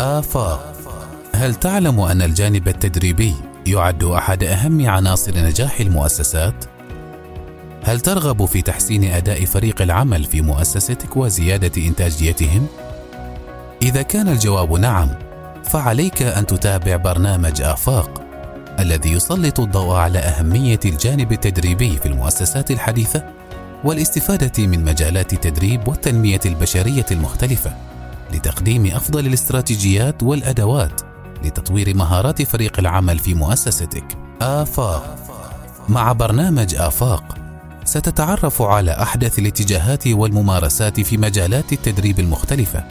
آفاق هل تعلم أن الجانب التدريبي يعد أحد أهم عناصر نجاح المؤسسات؟ هل ترغب في تحسين أداء فريق العمل في مؤسستك وزيادة إنتاجيتهم؟ إذا كان الجواب نعم، فعليك أن تتابع برنامج آفاق الذي يسلط الضوء على أهمية الجانب التدريبي في المؤسسات الحديثة والاستفادة من مجالات التدريب والتنمية البشرية المختلفة لتقديم أفضل الاستراتيجيات والأدوات لتطوير مهارات فريق العمل في مؤسستك. آفاق مع برنامج آفاق ستتعرف على أحدث الاتجاهات والممارسات في مجالات التدريب المختلفة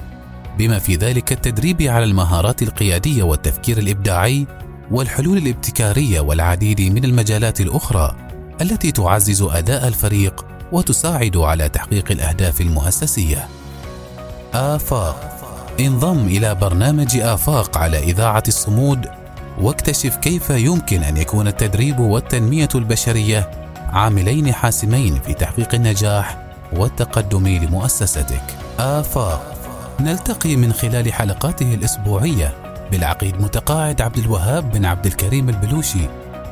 بما في ذلك التدريب على المهارات القيادية والتفكير الإبداعي والحلول الابتكارية والعديد من المجالات الأخرى التي تعزز أداء الفريق وتساعد على تحقيق الأهداف المؤسسية. آفاق انضم إلى برنامج آفاق على إذاعة الصمود واكتشف كيف يمكن أن يكون التدريب والتنمية البشرية عاملين حاسمين في تحقيق النجاح والتقدم لمؤسستك. آفاق نلتقي من خلال حلقاته الأسبوعية بالعقيد متقاعد عبد الوهاب بن عبد الكريم البلوشي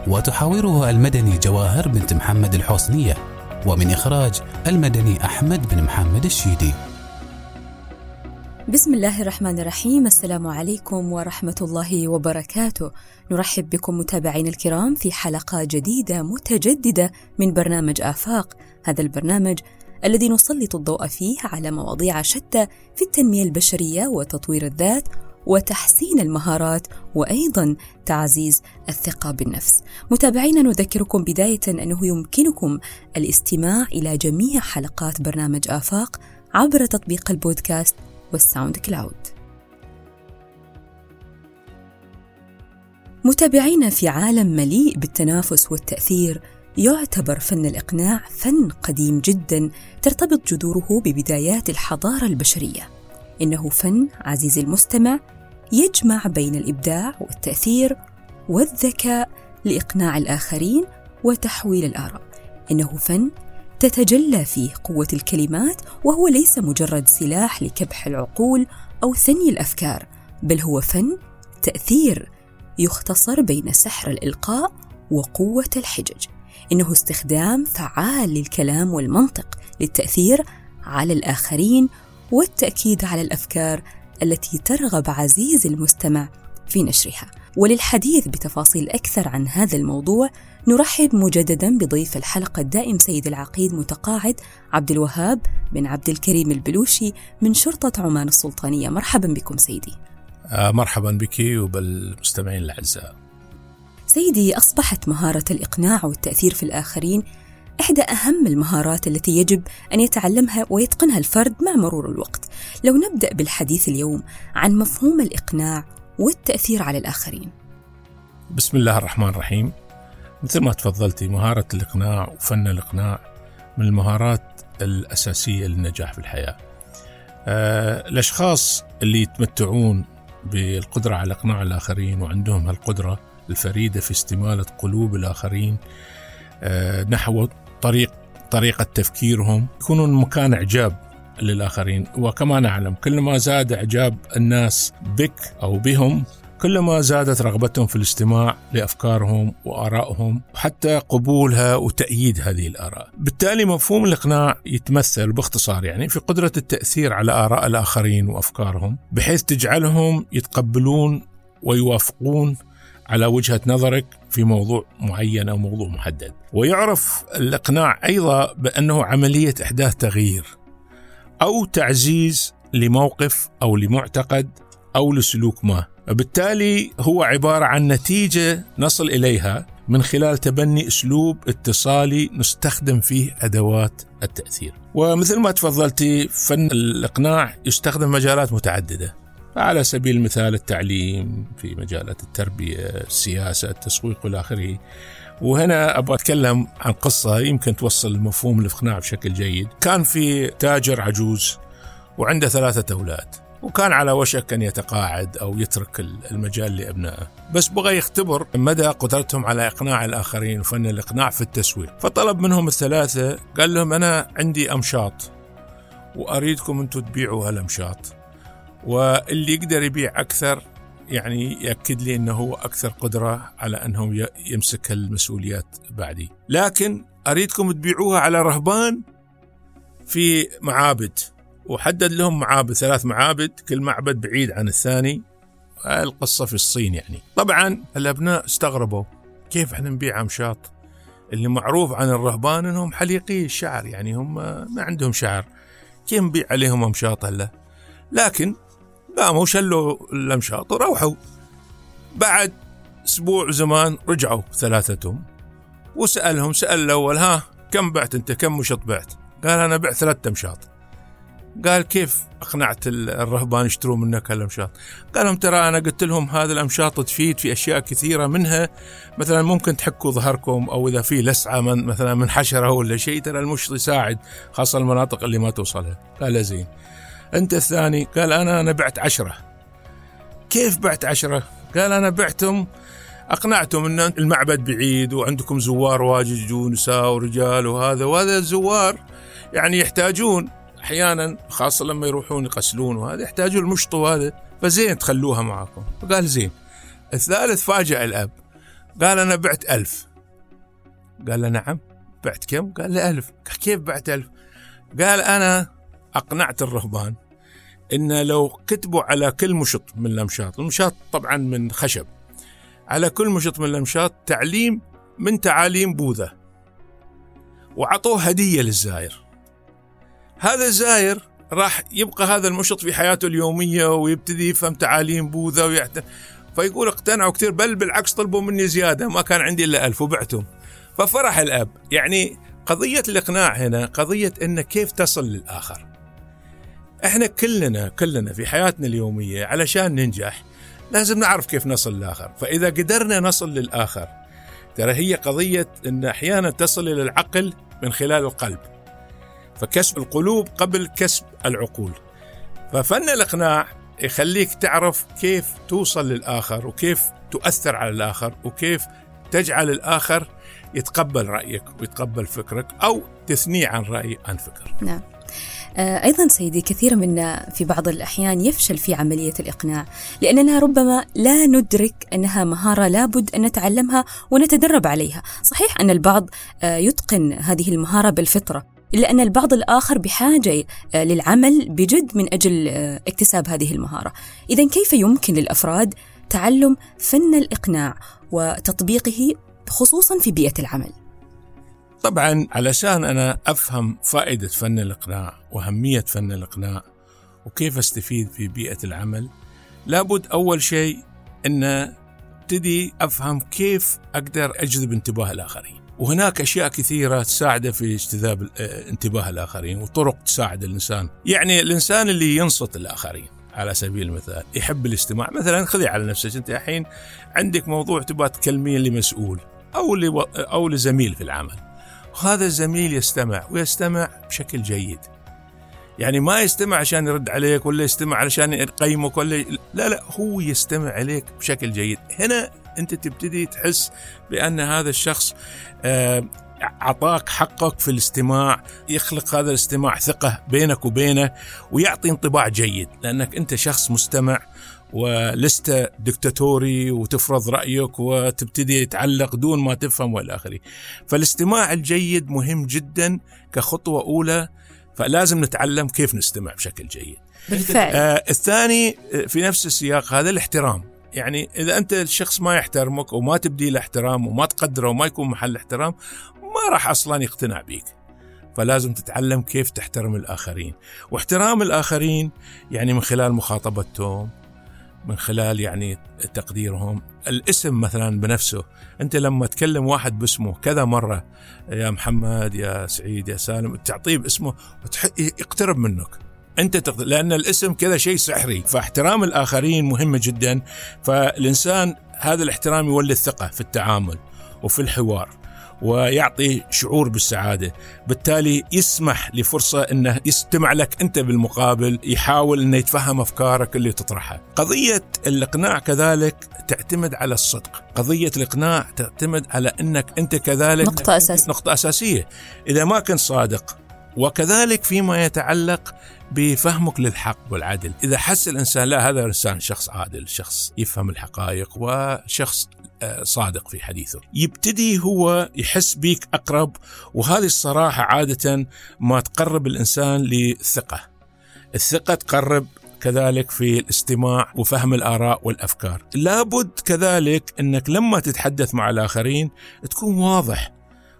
وتحاوره المدني جواهر بنت محمد الحسنية ومن إخراج المدني أحمد بن محمد الشيدي بسم الله الرحمن الرحيم. السلام عليكم ورحمة الله وبركاته. نرحب بكم متابعين الكرام في حلقة جديدة متجددة من برنامج آفاق. هذا البرنامج الذي نسلط الضوء فيه على مواضيع شتى في التنمية البشرية وتطوير الذات وتحسين المهارات وأيضا تعزيز الثقة بالنفس. متابعينا نذكركم بداية أنه يمكنكم الاستماع إلى جميع حلقات برنامج آفاق عبر تطبيق البودكاست وال SoundCloud. متابعينا في عالم مليء بالتنافس والتأثير يعتبر فن الإقناع فن قديم جدا ترتبط جذوره ببدايات الحضارة البشرية إنه فن عزيزي المستمع يجمع بين الإبداع والتأثير والذكاء لإقناع الآخرين وتحويل الآراء إنه فن تتجلى فيه قوة الكلمات وهو ليس مجرد سلاح لكبح العقول أو ثني الأفكار بل هو فن تأثير يختصر بين سحر الإلقاء وقوة الحجج. إنه استخدام فعال للكلام والمنطق للتأثير على الآخرين والتأكيد على الأفكار التي ترغب عزيز المستمع في نشرها. وللحديث بتفاصيل أكثر عن هذا الموضوع نرحب مجددا بضيف الحلقة الدائم سيد العقيد متقاعد عبد الوهاب بن عبد الكريم البلوشي من شرطة عمان السلطانية. مرحبا بكم سيدي. آه مرحبا بك وبالمستمعين الأعزاء. سيدي أصبحت مهارة الإقناع والتأثير في الآخرين إحدى أهم المهارات التي يجب أن يتعلمها ويتقنها الفرد مع مرور الوقت. لو نبدأ بالحديث اليوم عن مفهوم الإقناع والتأثير على الآخرين. بسم الله الرحمن الرحيم. مثل ما تفضلتي مهارة الإقناع وفن الإقناع من المهارات الأساسية للنجاح في الحياة. آه الأشخاص اللي يتمتعون بالقدرة على إقناع الآخرين وعندهم هالقدرة الفريدة في استمالة قلوب الآخرين آه نحو طريق طريقة تفكيرهم يكونون مكان إعجاب للآخرين وكما نعلم كلما زاد إعجاب الناس بك أو بهم كلما زادت رغبتهم في الاستماع لأفكارهم وآرائهم وحتى قبولها وتأييد هذه الآراء. بالتالي مفهوم الإقناع يتمثل باختصار يعني في قدرة التأثير على آراء الآخرين وأفكارهم بحيث تجعلهم يتقبلون ويوافقون على وجهة نظرك في موضوع معين أو موضوع محدد. ويعرف الإقناع أيضا بأنه عملية إحداث تغيير أو تعزيز لموقف أو لمعتقد أو لسلوك ما. وبالتالي هو عبارة عن نتيجة نصل إليها من خلال تبني أسلوب اتصالي نستخدم فيه أدوات التأثير. ومثل ما تفضلتي فن الإقناع يستخدم مجالات متعددة. على سبيل المثال التعليم في مجالات التربية، السياسة، التسويق والى اخره. وهنا أبغى أتكلم عن قصة يمكن توصل مفهوم الإقناع بشكل جيد. كان في تاجر عجوز وعنده ثلاثة أولاد. وكان على وشك أن يتقاعد أو يترك المجال لأبنائه، بس بغى يختبر مدى قدرتهم على إقناع الآخرين وفن الإقناع في التسويق، فطلب منهم الثلاثة قال لهم أنا عندي أمشاط وأريدكم أنتم تبيعوا هالأمشاط واللي يقدر يبيع أكثر يعني يأكد لي إنه هو أكثر قدرة على انه يمسك المسؤوليات بعدي. لكن أريدكم تبيعوها على رهبان في معابد. وحدد لهم معابد ثلاث معابد كل معبد بعيد عن الثاني. القصة في الصين يعني. طبعا الأبناء استغربوا. كيف إحنا نبيع أمشاط؟ اللي معروف عن الرهبان إنهم حليقي الشعر يعني هم ما عندهم شعر. كيف نبيع عليهم أمشاط هلا؟ لكن قاموا شلوا الامشاط وروحوا بعد أسبوع زمان رجعوا ثلاثتهم وسألهم سأل الأول ها كم بعت أنت كم مشط بعت قال أنا بعت ثلاثة امشاط قال كيف أقنعت الرهبان يشترون منك هالامشاط؟ قال لهم ترى أنا قلت لهم هذه الامشاط تفيد في أشياء كثيرة منها مثلا ممكن تحكوا ظهركم أو إذا في لسعة من مثلا من حشرة ولا شيء ترى المشط يساعد خاصة المناطق اللي ما توصلها. قال زين. أنت الثاني. قال أنا أنا بعت عشرة. كيف بعت عشرة؟ قال أنا بعتهم. اقنعتم إن المعبد بعيد وعندكم زوار واجد يجون نساء ورجال وهذا وهذا الزوار يعني يحتاجون أحيانا خاصة لما يروحون يغسلون وهذا يحتاجون المشط هذا فزين تخلوها معاكم. فقال زين. الثالث فاجأ الأب. قال أنا بعت ألف. قال له نعم. بعت كم؟ قال له ألف. كيف بعت ألف؟ قال أنا أقنعت الرهبان إن لو كتبوا على كل مشط من الأمشاط المشاط طبعا من خشب على كل مشط من الأمشاط تعليم من تعاليم بوذا وعطوه هدية للزائر. هذا الزاير راح يبقى هذا المشط في حياته اليومية ويبتدي يفهم تعاليم بوذا ويعت... فيقول اقتنعوا كثير بل بالعكس طلبوا مني زيادة ما كان عندي إلا ألف وبعتهم. ففرح الأب. يعني قضية الإقناع هنا قضية أن كيف تصل للآخر. إحنا كلنا كلنا في حياتنا اليومية علشان ننجح لازم نعرف كيف نصل للآخر. فإذا قدرنا نصل للآخر ترى هي قضية أن أحيانا تصل إلى العقل من خلال القلب فكسب القلوب قبل كسب العقول. ففن الإقناع يخليك تعرف كيف توصل للآخر وكيف تؤثر على الآخر وكيف تجعل الآخر يتقبل رأيك ويتقبل فكرك أو تثنيه عن رأي عن فكر نعم. أيضا سيدي كثير منا في بعض الأحيان يفشل في عملية الإقناع لأننا ربما لا ندرك أنها مهارة لابد أن نتعلمها ونتدرب عليها. صحيح أن البعض آه، يتقن هذه المهارة بالفطرة إلا أن البعض الآخر بحاجة آه، للعمل بجد من أجل آه، اكتساب هذه المهارة. إذا كيف يمكن للأفراد تعلم فن الإقناع وتطبيقه خصوصا في بيئة العمل؟ طبعا علشان أنا أفهم فائدة فن الإقناع وأهمية فن الإقناع وكيف أستفيد في بيئة العمل لابد أول شيء أن ابتدي أفهم كيف أقدر أجذب انتباه الآخرين. وهناك أشياء كثيرة تساعده في اجتذاب آه، انتباه الآخرين وطرق تساعد الإنسان. يعني الإنسان اللي ينصت الآخرين على سبيل المثال يحب الاستماع. مثلا خذي على نفسك أنت الحين عندك موضوع تبغى تكلمين لمسؤول أو أو لزميل في العمل. وهذا الزميل يستمع ويستمع بشكل جيد. يعني ما يستمع عشان يرد عليك ولا يستمع علشان يقيمك ولا لا لا هو يستمع عليك بشكل جيد. هنا أنت تبتدي تحس بأن هذا الشخص آه، أعطاك حقك في الاستماع يخلق هذا الاستماع ثقة بينك وبينه ويعطي انطباع جيد. لأنك أنت شخص مستمع ولست دكتاتوري وتفرض رأيك وتبتدي تعلق دون ما تفهم والى اخره. فالاستماع الجيد مهم جدا كخطوة أولى فلازم نتعلم كيف نستمع بشكل جيد. بالفعل. آه الثاني آه، في نفس السياق هذا الاحترام. يعني إذا أنت الشخص ما يحترمك وما تبدي له احترام وما تقدره وما يكون محل احترام ما راح أصلا يقتنع بيك فلازم تتعلم كيف تحترم الآخرين واحترام الآخرين يعني من خلال مخاطبتهم من خلال يعني تقديرهم. الاسم مثلا بنفسه أنت لما تكلم واحد باسمه كذا مرة يا محمد يا سعيد يا سالم تعطيه باسمه يقترب منك. أنت تقدر لأن الاسم كذا شيء سحري. فاحترام الآخرين مهم جدا. فالإنسان هذا الاحترام يولد ثقة في التعامل وفي الحوار. ويعطي شعور بالسعادة. بالتالي يسمح لفرصة أنه يستمع لك أنت بالمقابل يحاول أنه يتفهم أفكارك اللي تطرحها. قضية الإقناع كذلك تعتمد على الصدق. قضية الإقناع تعتمد على أنك أنت كذلك نقطة أساسية. نقطة أساسية. إذا ما كنت صادق وكذلك فيما يتعلق بفهمك للحق والعدل. إذا حس الإنسان لا هذا الإنسان شخص عادل شخص يفهم الحقائق وشخص صادق في حديثه. يبتدي هو يحس بيك أقرب وهذه الصراحة عادة ما تقرب الإنسان للثقة الثقة تقرب كذلك في الاستماع وفهم الآراء والأفكار. لابد كذلك أنك لما تتحدث مع الآخرين تكون واضح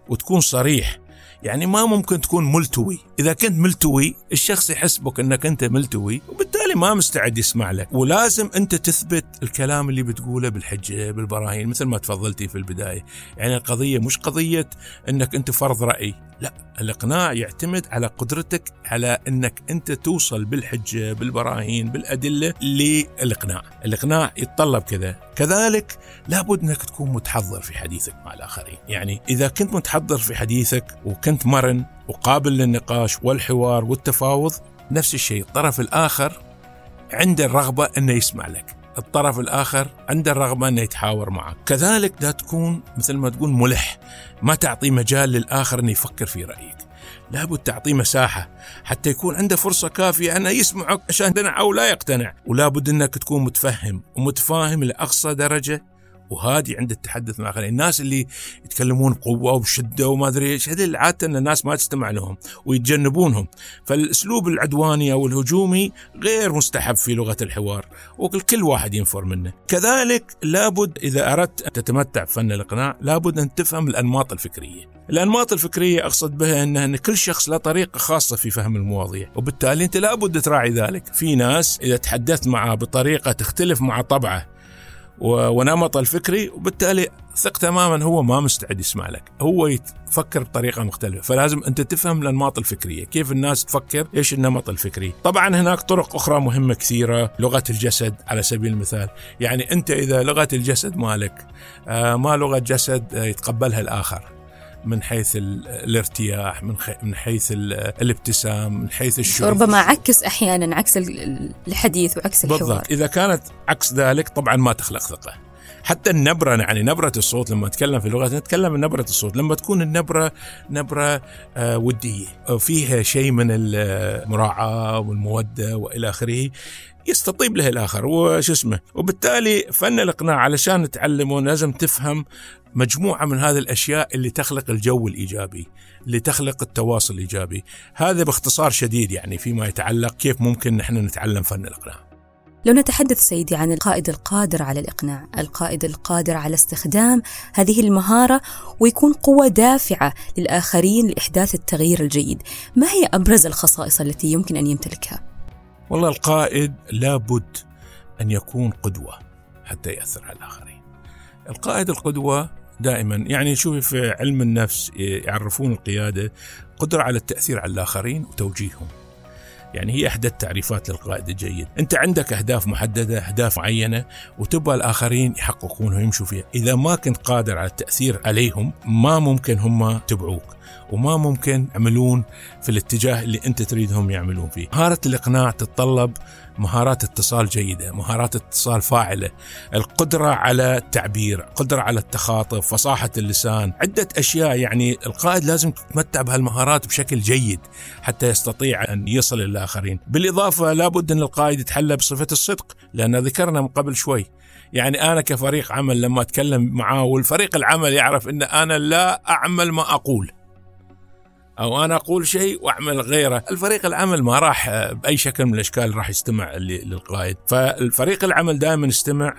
وتكون صريح. يعني ما ممكن تكون ملتوي. إذا كنت ملتوي الشخص يحسبك أنك أنت ملتوي وبالتالي ما مستعد يسمع لك. ولازم أنت تثبت الكلام اللي بتقوله بالحجة بالبراهين مثل ما تفضلتي في البداية. يعني القضية مش قضية أنك أنت فرض رأي. لا الإقناع يعتمد على قدرتك على أنك أنت توصل بالحجة بالبراهين بالأدلة للإقناع. الإقناع يتطلب كذا. كذلك لابد أنك تكون متحضر في حديثك مع الآخرين. يعني إذا كنت متحضر في حديثك وكنت مرن وقابل للنقاش والحوار والتفاوض نفس الشيء. الطرف الآخر عنده الرغبة أنه يسمع لك. الطرف الآخر عنده الرغبة أنه يتحاور معك. كذلك لا تكون مثل ما تقول ملح ما تعطي مجال للآخر أنه يفكر في رأيك. لابد تعطيه مساحة حتى يكون عنده فرصة كافية أنه يسمعك عشان يقتنع أو لا يقتنع. ولابد أنك تكون متفهم ومتفاهم لأقصى درجة وهادي عند التحدث مع الاخرين الناس اللي يتكلمون قوه وبشدة وما أدري إيش هذول عادة الناس ما تستمع لهم ويتجنبونهم. فالأسلوب العدواني أو الهجومي غير مستحب في لغة الحوار وكل واحد ينفر منه. كذلك لابد إذا أردت أن تتمتع بفن الإقناع لابد أن تفهم الأنماط الفكرية. الأنماط الفكرية أقصد بها إن, كل شخص له طريقة خاصة في فهم المواضيع وبالتالي أنت لابد تراعي ذلك. في ناس إذا تحدثت معه بطريقة تختلف مع طبعه ونمط الفكري وبالتالي ثق تماما هو ما مستعد يسمع لك. هو يفكر بطريقة مختلفة. فلازم أنت تفهم الأنماط الفكرية. كيف الناس تفكر؟ إيش النمط الفكري؟ طبعا هناك طرق أخرى مهمة كثيرة. لغة الجسد على سبيل المثال. يعني أنت إذا لغة الجسد مالك آه، ما لغة جسد آه، يتقبلها الآخر. من حيث الارتياح من, من حيث الابتسام من حيث الشعور. ربما عكس أحيانا عكس الحديث وعكس الحوار. بالضبط. إذا كانت عكس ذلك طبعا ما تخلق ثقة. حتى النبرة يعني نبرة الصوت لما نتكلم في اللغة نتكلم من نبرة الصوت. لما تكون النبرة نبرة آه ودية فيها شيء من المراعاة والمودة وإلى آخره يستطيب له الآخر. وش اسمه؟ وبالتالي فن الإقناع علشان نتعلمه لازم تفهم مجموعة من هذه الأشياء اللي تخلق الجو الإيجابي اللي تخلق التواصل الإيجابي. هذا باختصار شديد يعني فيما يتعلق كيف ممكن نحن نتعلم فن الإقناع. لو نتحدث سيدي عن القائد القادر على الإقناع القائد القادر على استخدام هذه المهارة ويكون قوة دافعة للآخرين لإحداث التغيير الجيد ما هي أبرز الخصائص التي يمكن أن يمتلكها؟ والله القائد لابد أن يكون قدوة حتى يأثر على الآخرين. القائد القدوة دائما. يعني شوفي في علم النفس يعرفون القيادة قدرة على التأثير على الآخرين وتوجيههم. يعني هي إحدى التعريفات للقائد الجيد. أنت عندك أهداف محددة أهداف معينة وتبغى الآخرين يحققونها ويمشوا فيها. إذا ما كنت قادر على التأثير عليهم ما ممكن هم تبعوك. وما ممكن يعملون في الاتجاه اللي انت تريدهم يعملون فيه. مهارة الإقناع تتطلب مهارات اتصال جيدة مهارات اتصال فاعلة القدرة على التعبير قدرة على التخاطب فصاحة اللسان عدة أشياء. يعني القائد لازم يتمتع بهالمهارات بشكل جيد حتى يستطيع أن يصل للآخرين بالإضافة لابد أن القائد يتحلى بصفة الصدق لأن ذكرنا من قبل شوي. يعني أنا كفريق عمل لما أتكلم معاه والفريق العمل يعرف أن أنا لا أعمل ما أقول. أو أنا أقول شيء وأعمل غيره، الفريق العمل ما راح بأي شكل من الأشكال راح يستمع للقائد، فالفريق العمل دائما يستمع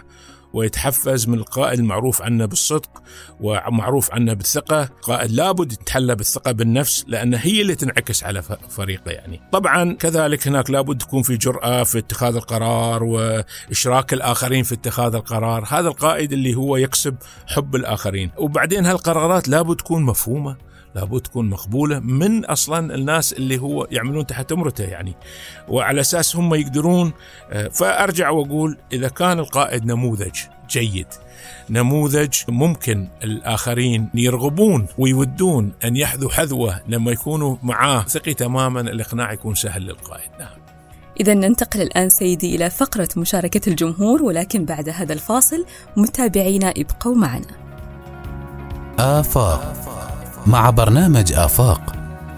ويتحفز من القائد المعروف عنه بالصدق ومعروف عنه بالثقة. قائد لابد يتحلى بالثقة بالنفس لأن هي اللي تنعكس على فريقه يعني. طبعا كذلك هناك لابد تكون في جرأة في اتخاذ القرار وإشراك الآخرين في اتخاذ القرار. هذا القائد اللي هو يكسب حب الآخرين. وبعدين هالقرارات لابد تكون مفهومة. لابد تكون مقبولة من أصلا الناس اللي هو يعملون تحت أمرته يعني. وعلى أساس هم يقدرون آه، فأرجع وأقول إذا كان القائد نموذج جيد نموذج ممكن الآخرين يرغبون ويودون أن يحذوا حذوة لما يكونوا معاه ثقي تماما الإقناع يكون سهل للقائد. نعم. إذا ننتقل الآن سيدي إلى فقرة مشاركة الجمهور ولكن بعد هذا الفاصل متابعينا ابقوا معنا. آفاق. مع برنامج آفاق.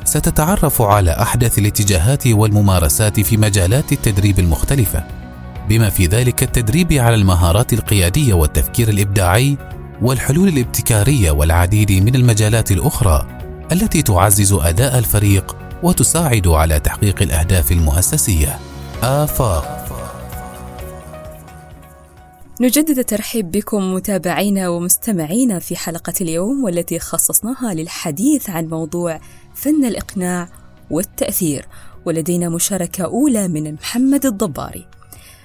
ستتعرف على أحدث الاتجاهات والممارسات في مجالات التدريب المختلفة بما في ذلك التدريب على المهارات القيادية والتفكير الإبداعي والحلول الابتكارية والعديد من المجالات الأخرى التي تعزز أداء الفريق وتساعد على تحقيق الأهداف المؤسسية. آفاق. نجدد الترحيب بكم متابعينا ومستمعينا في حلقة اليوم والتي خصصناها للحديث عن موضوع فن الإقناع والتأثير ولدينا مشاركة أولى من محمد الضباري.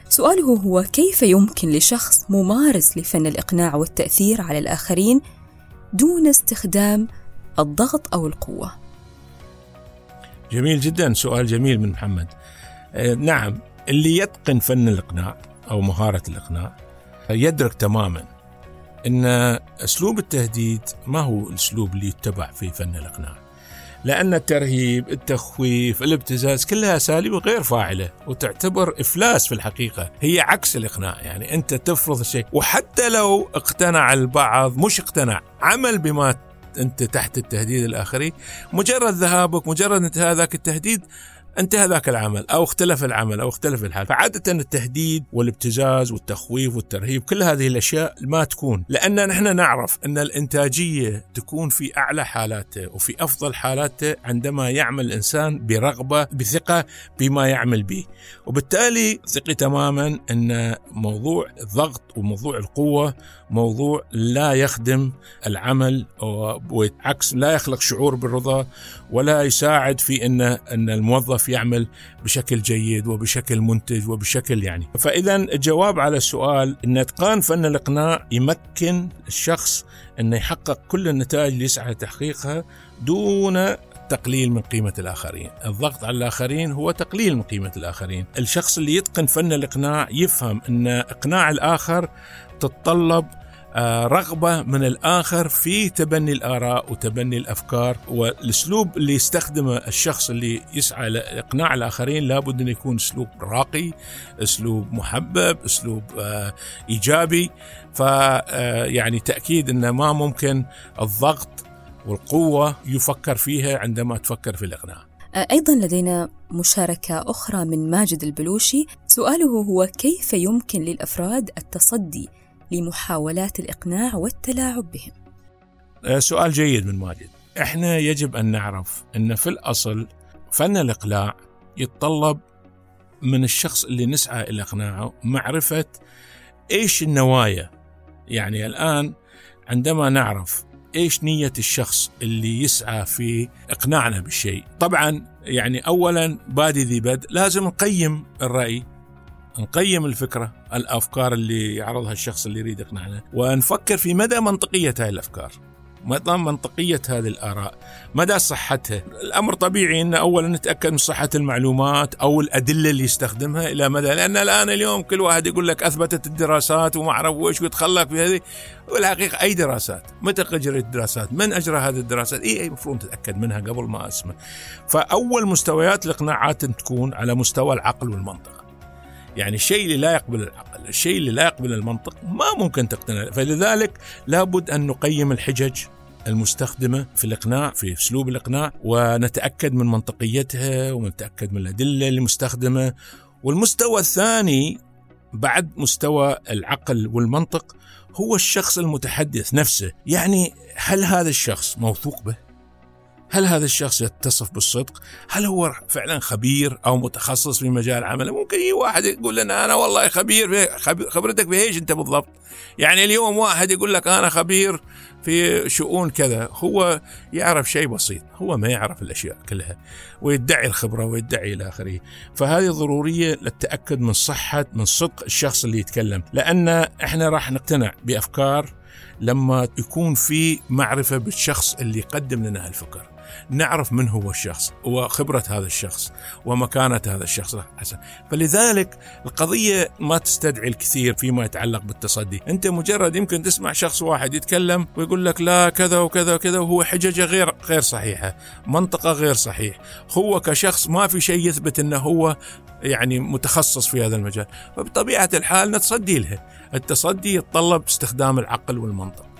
سؤاله هو كيف يمكن لشخص ممارس لفن الإقناع والتأثير على الآخرين دون استخدام الضغط أو القوة؟ جميل جدا سؤال جميل من محمد. آه نعم اللي يتقن فن الإقناع أو مهارة الإقناع يدرك تماما إن أسلوب التهديد ما هو الأسلوب اللي يتبع في فن الأقناع. لأن الترهيب، التخويف، الابتزاز كلها أساليب غير فاعلة وتعتبر إفلاس في الحقيقة، هي عكس الإقناع، يعني أنت تفرض شيء وحتى لو اقتنع البعض مش اقتنع، عمل بما أنت تحت التهديد الآخرين، مجرد ذهابك، مجرد انتهاء ذاك التهديد انتهى ذاك العمل أو اختلف العمل أو اختلف الحال. فعادة التهديد والابتزاز والتخويف والترهيب كل هذه الأشياء ما تكون. لأن نحن نعرف أن الإنتاجية تكون في أعلى حالاته وفي أفضل حالاته عندما يعمل الانسان برغبة بثقة بما يعمل به. وبالتالي ثقي تماما أن موضوع الضغط وموضوع القوة موضوع لا يخدم العمل وعكس لا يخلق شعور بالرضا ولا يساعد في ان أن الموظف يعمل بشكل جيد وبشكل منتج وبشكل يعني. فاذا الجواب على السؤال إن إتقان فن الإقناع يمكن الشخص انه يحقق كل النتائج اللي يسعى لتحقيقها دون تقليل من قيمة الآخرين. الضغط على الآخرين هو تقليل من قيمة الآخرين. الشخص اللي يتقن فن الإقناع يفهم أن إقناع الآخر تتطلب آه، رغبة من الآخر في تبني الآراء وتبني الأفكار والأسلوب اللي يستخدمه الشخص اللي يسعى لإقناع الآخرين لابد أن يكون أسلوب راقي أسلوب محبب أسلوب آه، إيجابي. فيعني آه، تأكيد أنه ما ممكن الضغط والقوة يفكر فيها عندما تفكر في الإقناع. أيضا لدينا مشاركة أخرى من ماجد البلوشي. سؤاله هو كيف يمكن للأفراد التصدي لمحاولات الإقناع والتلاعب بهم. آه، سؤال جيد من ماجد إحنا يجب أن نعرف أن في الأصل فن الإقلاع يتطلب من الشخص اللي نسعى إلى إقناعه معرفة إيش النوايا. يعني الآن عندما نعرف إيش نية الشخص اللي يسعى في إقناعنا بالشيء. طبعا يعني اولا بادي ذي بد لازم نقيم الرأي نقيم الفكرة الأفكار اللي يعرضها الشخص اللي يريد يقنعنا ونفكر في مدى منطقية هذه الأفكار مدى منطقية هذه الآراء مدى صحتها. الأمر طبيعي أن أولا نتأكد من صحة المعلومات أو الأدلة اللي يستخدمها إلى مدى لأن الآن اليوم كل واحد يقول لك أثبتت الدراسات وما أعرف وإيش ويتخلق في هذه والحقيقة أي دراسات متى أجرت الدراسات من أجرى هذه الدراسات؟ إيه أي مفروض تتأكد منها قبل ما أسمع. فأول مستويات الإقناعات تكون على مستوى العقل والمنطق يعني الشيء اللي لا يقبل العقل الشيء اللي لا يقبل المنطق ما ممكن تقتنع فلذلك لابد أن نقيم الحجج المستخدمة في الإقناع في أسلوب الإقناع ونتأكد من منطقيتها ونتأكد من الأدلة المستخدمة. والمستوى الثاني بعد مستوى العقل والمنطق هو الشخص المتحدث نفسه. يعني هل هذا الشخص موثوق به؟ هل هذا الشخص يتصف بالصدق؟ هل هو فعلا خبير أو متخصص في مجال عمله؟ ممكن يجي واحد يقول لنا أنا والله خبير خبرتك في إيش أنت بالضبط؟ يعني اليوم واحد يقول لك أنا خبير في شؤون كذا، هو يعرف شيء بسيط، هو ما يعرف الأشياء كلها ويدعي الخبرة ويدعي إلى آخره، فهذه ضرورية للتأكد من صحة من صدق الشخص اللي يتكلم، لأن إحنا راح نقتنع بأفكار لما يكون في معرفة بالشخص اللي يقدم لنا هالفكر. نعرف من هو الشخص وخبرة هذا الشخص ومكانة هذا الشخص. حسن. فلذلك القضية ما تستدعي الكثير فيما يتعلق بالتصدي. أنت مجرد يمكن تسمع شخص واحد يتكلم ويقول لك لا كذا وكذا وكذا وهو حججة غير غير صحيحة منطقة غير صحيح. هو كشخص ما في شيء يثبت أنه هو يعني متخصص في هذا المجال. فبطبيعة الحال نتصدي لها التصدي يتطلب استخدام العقل والمنطق.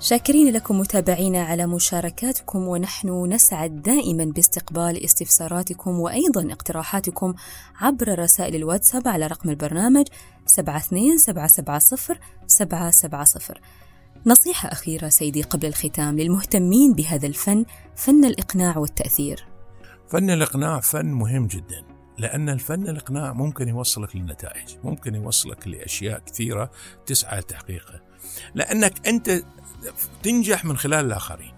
شاكرين لكم متابعينا على مشاركاتكم ونحن نسعد دائما باستقبال استفساراتكم وأيضا اقتراحاتكم عبر رسائل الواتساب على رقم البرنامج 72770 نصيحة أخيرة سيدي قبل الختام للمهتمين بهذا الفن فن الإقناع والتأثير. فن الإقناع فن مهم جدا. لأن الفن الإقناع ممكن يوصلك للنتائج ممكن يوصلك لأشياء كثيرة تسعى لتحقيقها لأنك أنت تنجح من خلال الآخرين.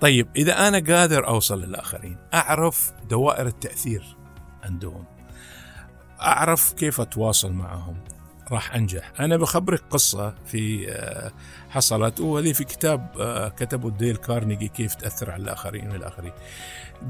طيب إذا أنا قادر أوصل للآخرين أعرف دوائر التأثير عندهم. أعرف كيف أتواصل معهم. راح أنجح. أنا بخبرك قصة في آه، حصلت وهذه في كتاب آه، كتبه ديل كارنيجي كيف تأثر على الآخرين والآخرين.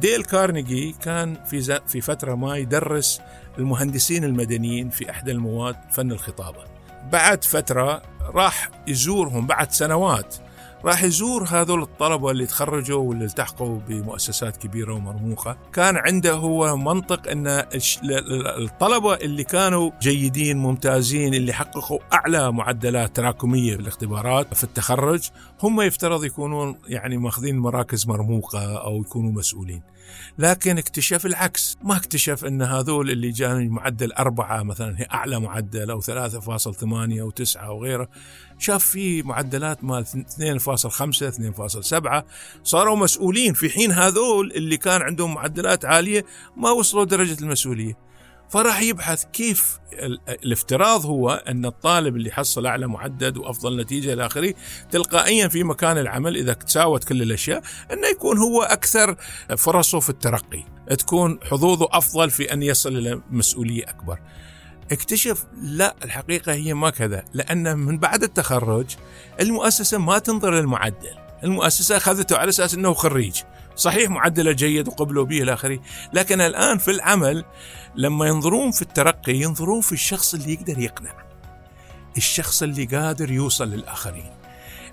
ديل كارنيجي كان في في فترة ما يدرس المهندسين المدنيين في إحدى المواد فن الخطابة. بعد فترة راح يزورهم بعد سنوات راح يزور هذول الطلبة اللي تخرجوا واللي التحقوا بمؤسسات كبيرة ومرموقة. كان عنده هو منطق أن الطلبة اللي كانوا جيدين ممتازين اللي حققوا أعلى معدلات تراكمية في الاختبارات في التخرج هم يفترض يكونون يعني ماخذين مراكز مرموقة أو يكونوا مسؤولين. لكن اكتشف العكس ما اكتشف إن هذول اللي جانوا معدل أربعة مثلا هي أعلى معدل أو 3.8 أو 9 أو غيره شاف في معدلات مال 2.5 2.7 صاروا مسؤولين. في حين هذول اللي كان عندهم معدلات عالية ما وصلوا درجة المسؤولية. فراح يبحث كيف الافتراض هو أن الطالب اللي حصل أعلى معدل وأفضل نتيجة إلى آخره تلقائيا في مكان العمل إذا تساوت كل الأشياء أنه يكون هو أكثر فرصه في الترقي، تكون حظوظه أفضل في أن يصل إلى مسؤولية أكبر. اكتشف لا الحقيقة هي ما كذا لأن من بعد التخرج المؤسسة ما تنظر للمعدل، المؤسسة أخذته على أساس إنه خريج، صحيح معدله جيد وقبلوا به إلى اخره، لكن الان في العمل لما ينظرون في الترقي ينظرون في الشخص اللي يقدر يقنع الشخص اللي قادر يوصل للآخرين.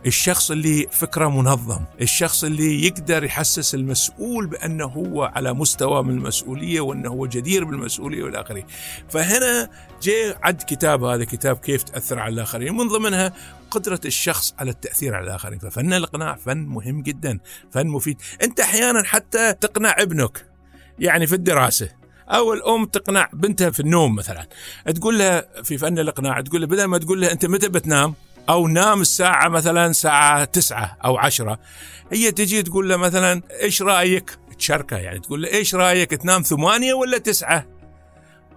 الشخص اللي فكره منظم الشخص اللي يقدر يحسس المسؤول بأنه هو على مستوى من المسؤولية وأنه هو جدير بالمسؤولية والآخرين فهنا جاء عد كتاب هذا كتاب كيف تأثر على الآخرين. من ضمنها قدرة الشخص على التأثير على الآخرين. ففن الإقناع فن مهم جدا فن مفيد. أنت أحيانا حتى تقنع ابنك يعني في الدراسة أو الأم تقنع بنتها في النوم مثلا. تقول لها في فن الإقناع تقول لها بدل ما تقول لها أنت متى بتنام؟ أو نام الساعة مثلا ساعة تسعة أو عشرة هي تجي تقول له مثلا إيش رأيك؟ تشاركه يعني تقول له إيش رأيك تنام ثمانية ولا تسعة؟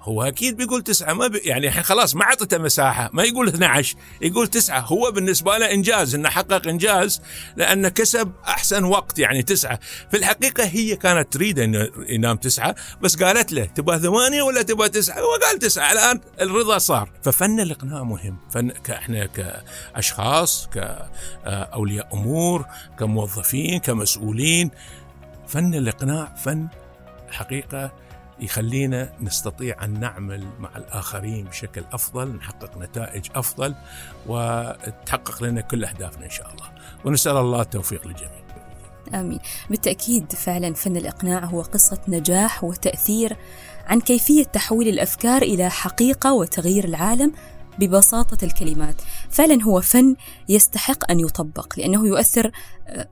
هو أكيد بيقول تسعة ما بي يعني خلاص ما اعطته مساحة ما يقول 12 يقول تسعة. هو بالنسبة له إنجاز إنه حقق إنجاز لأنه كسب أحسن وقت يعني تسعة. في الحقيقة هي كانت تريد إنه ينام تسعة بس قالت له تبغى ثمانية ولا تبغى تسعة؟ هو قال تسعة الآن الرضا صار. ففن الإقناع مهم. فن إحنا كأشخاص كأولياء أمور كموظفين كمسؤولين فن الإقناع فن حقيقه يخلينا نستطيع أن نعمل مع الآخرين بشكل أفضل نحقق نتائج أفضل وتحقق لنا كل أهدافنا إن شاء الله. ونسأل الله التوفيق للجميع. آمين. بالتأكيد فعلا فن الإقناع هو قصة نجاح وتأثير عن كيفية تحويل الأفكار إلى حقيقة وتغيير العالم. ببساطة الكلمات. فعلا هو فن يستحق أن يطبق لأنه يؤثر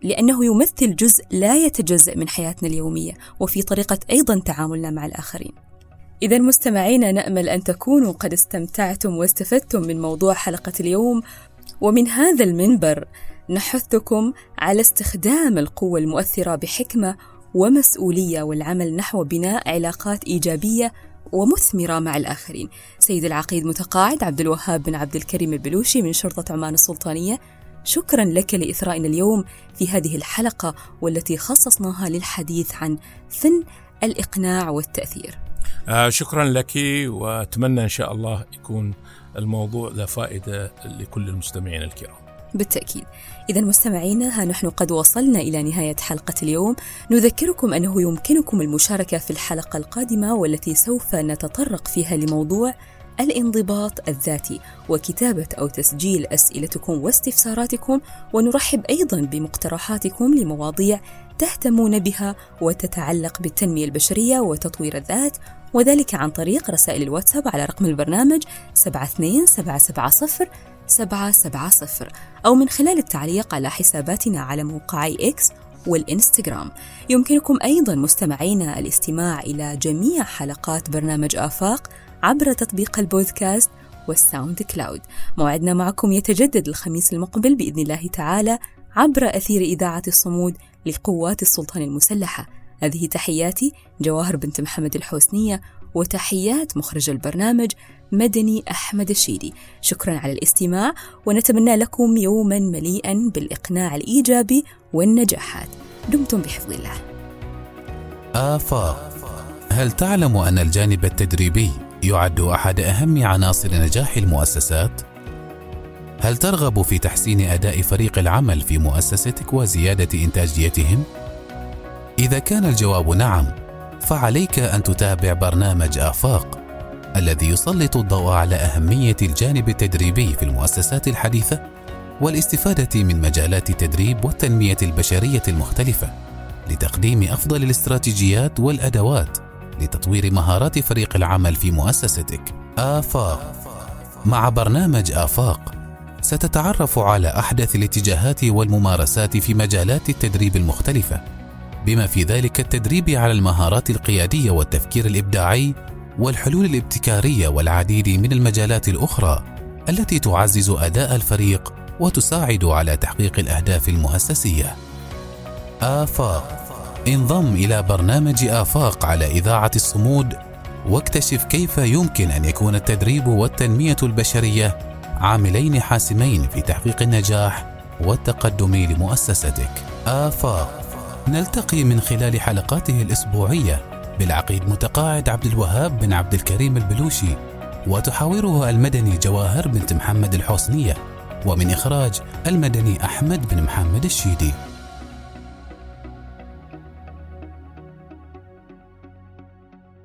لأنه يمثل جزء لا يتجزأ من حياتنا اليومية وفي طريقة أيضا تعاملنا مع الآخرين. إذا مستمعينا نأمل أن تكونوا قد استمتعتم واستفدتم من موضوع حلقة اليوم. ومن هذا المنبر نحثكم على استخدام القوة المؤثرة بحكمة ومسؤولية والعمل نحو بناء علاقات إيجابية ومثمرة مع الآخرين. سيد العقيد متقاعد عبد الوهاب بن عبد الكريم البلوشي من شرطة عمان السلطانية. شكرا لك لإثرائنا اليوم في هذه الحلقة والتي خصصناها للحديث عن فن الإقناع والتأثير. آه شكرا لك وأتمنى إن شاء الله يكون الموضوع ذا فائدة لكل المستمعين الكرام. بالتأكيد. إذا مستمعينا ها نحن قد وصلنا إلى نهاية حلقة اليوم. نذكركم أنه يمكنكم المشاركة في الحلقة القادمة والتي سوف نتطرق فيها لموضوع الانضباط الذاتي وكتابة أو تسجيل أسئلتكم واستفساراتكم. ونرحب أيضا بمقترحاتكم لمواضيع تهتمون بها وتتعلق بالتنمية البشرية وتطوير الذات وذلك عن طريق رسائل الواتساب على رقم البرنامج 72770 770 أو من خلال التعليق على حساباتنا على موقعي إكس والإنستغرام. يمكنكم أيضا مستمعينا الاستماع إلى جميع حلقات برنامج آفاق عبر تطبيق البودكاست وال SoundCloud موعدنا معكم يتجدد الخميس المقبل بإذن الله تعالى عبر أثير إذاعة الصمود لقوات السلطان المسلحة. هذه تحياتي جواهر بنت محمد الحوسنية وتحيات مخرج البرنامج مدني أحمد الشيدي شكرا على الاستماع ونتمنى لكم يوما مليئا بالإقناع الإيجابي والنجاحات. دمتم بحفظ الله. آفاق. هل تعلم أن الجانب التدريبي يعد أحد أهم عناصر نجاح المؤسسات؟ هل ترغب في تحسين أداء فريق العمل في مؤسستك وزيادة إنتاجيتهم؟ إذا كان الجواب نعم، فعليك أن تتابع برنامج آفاق. الذي يسلط الضوء على أهمية الجانب التدريبي في المؤسسات الحديثة والاستفادة من مجالات التدريب والتنمية البشرية المختلفة لتقديم أفضل الاستراتيجيات والأدوات لتطوير مهارات فريق العمل في مؤسستك. آفاق مع برنامج آفاق ستتعرف على أحدث الاتجاهات والممارسات في مجالات التدريب المختلفة بما في ذلك التدريب على المهارات القيادية والتفكير الإبداعي والحلول الابتكارية والعديد من المجالات الأخرى التي تعزز أداء الفريق وتساعد على تحقيق الأهداف المؤسسية. آفاق انضم إلى برنامج آفاق على إذاعة الصمود واكتشف كيف يمكن أن يكون التدريب والتنمية البشرية عاملين حاسمين في تحقيق النجاح والتقدم لمؤسستك. آفاق نلتقي من خلال حلقاته الأسبوعية بالعقيد متقاعد عبد الوهاب بن عبد الكريم البلوشي وتحاوره المدني جواهر بنت محمد الحسنية ومن إخراج المدني أحمد بن محمد الشيدي.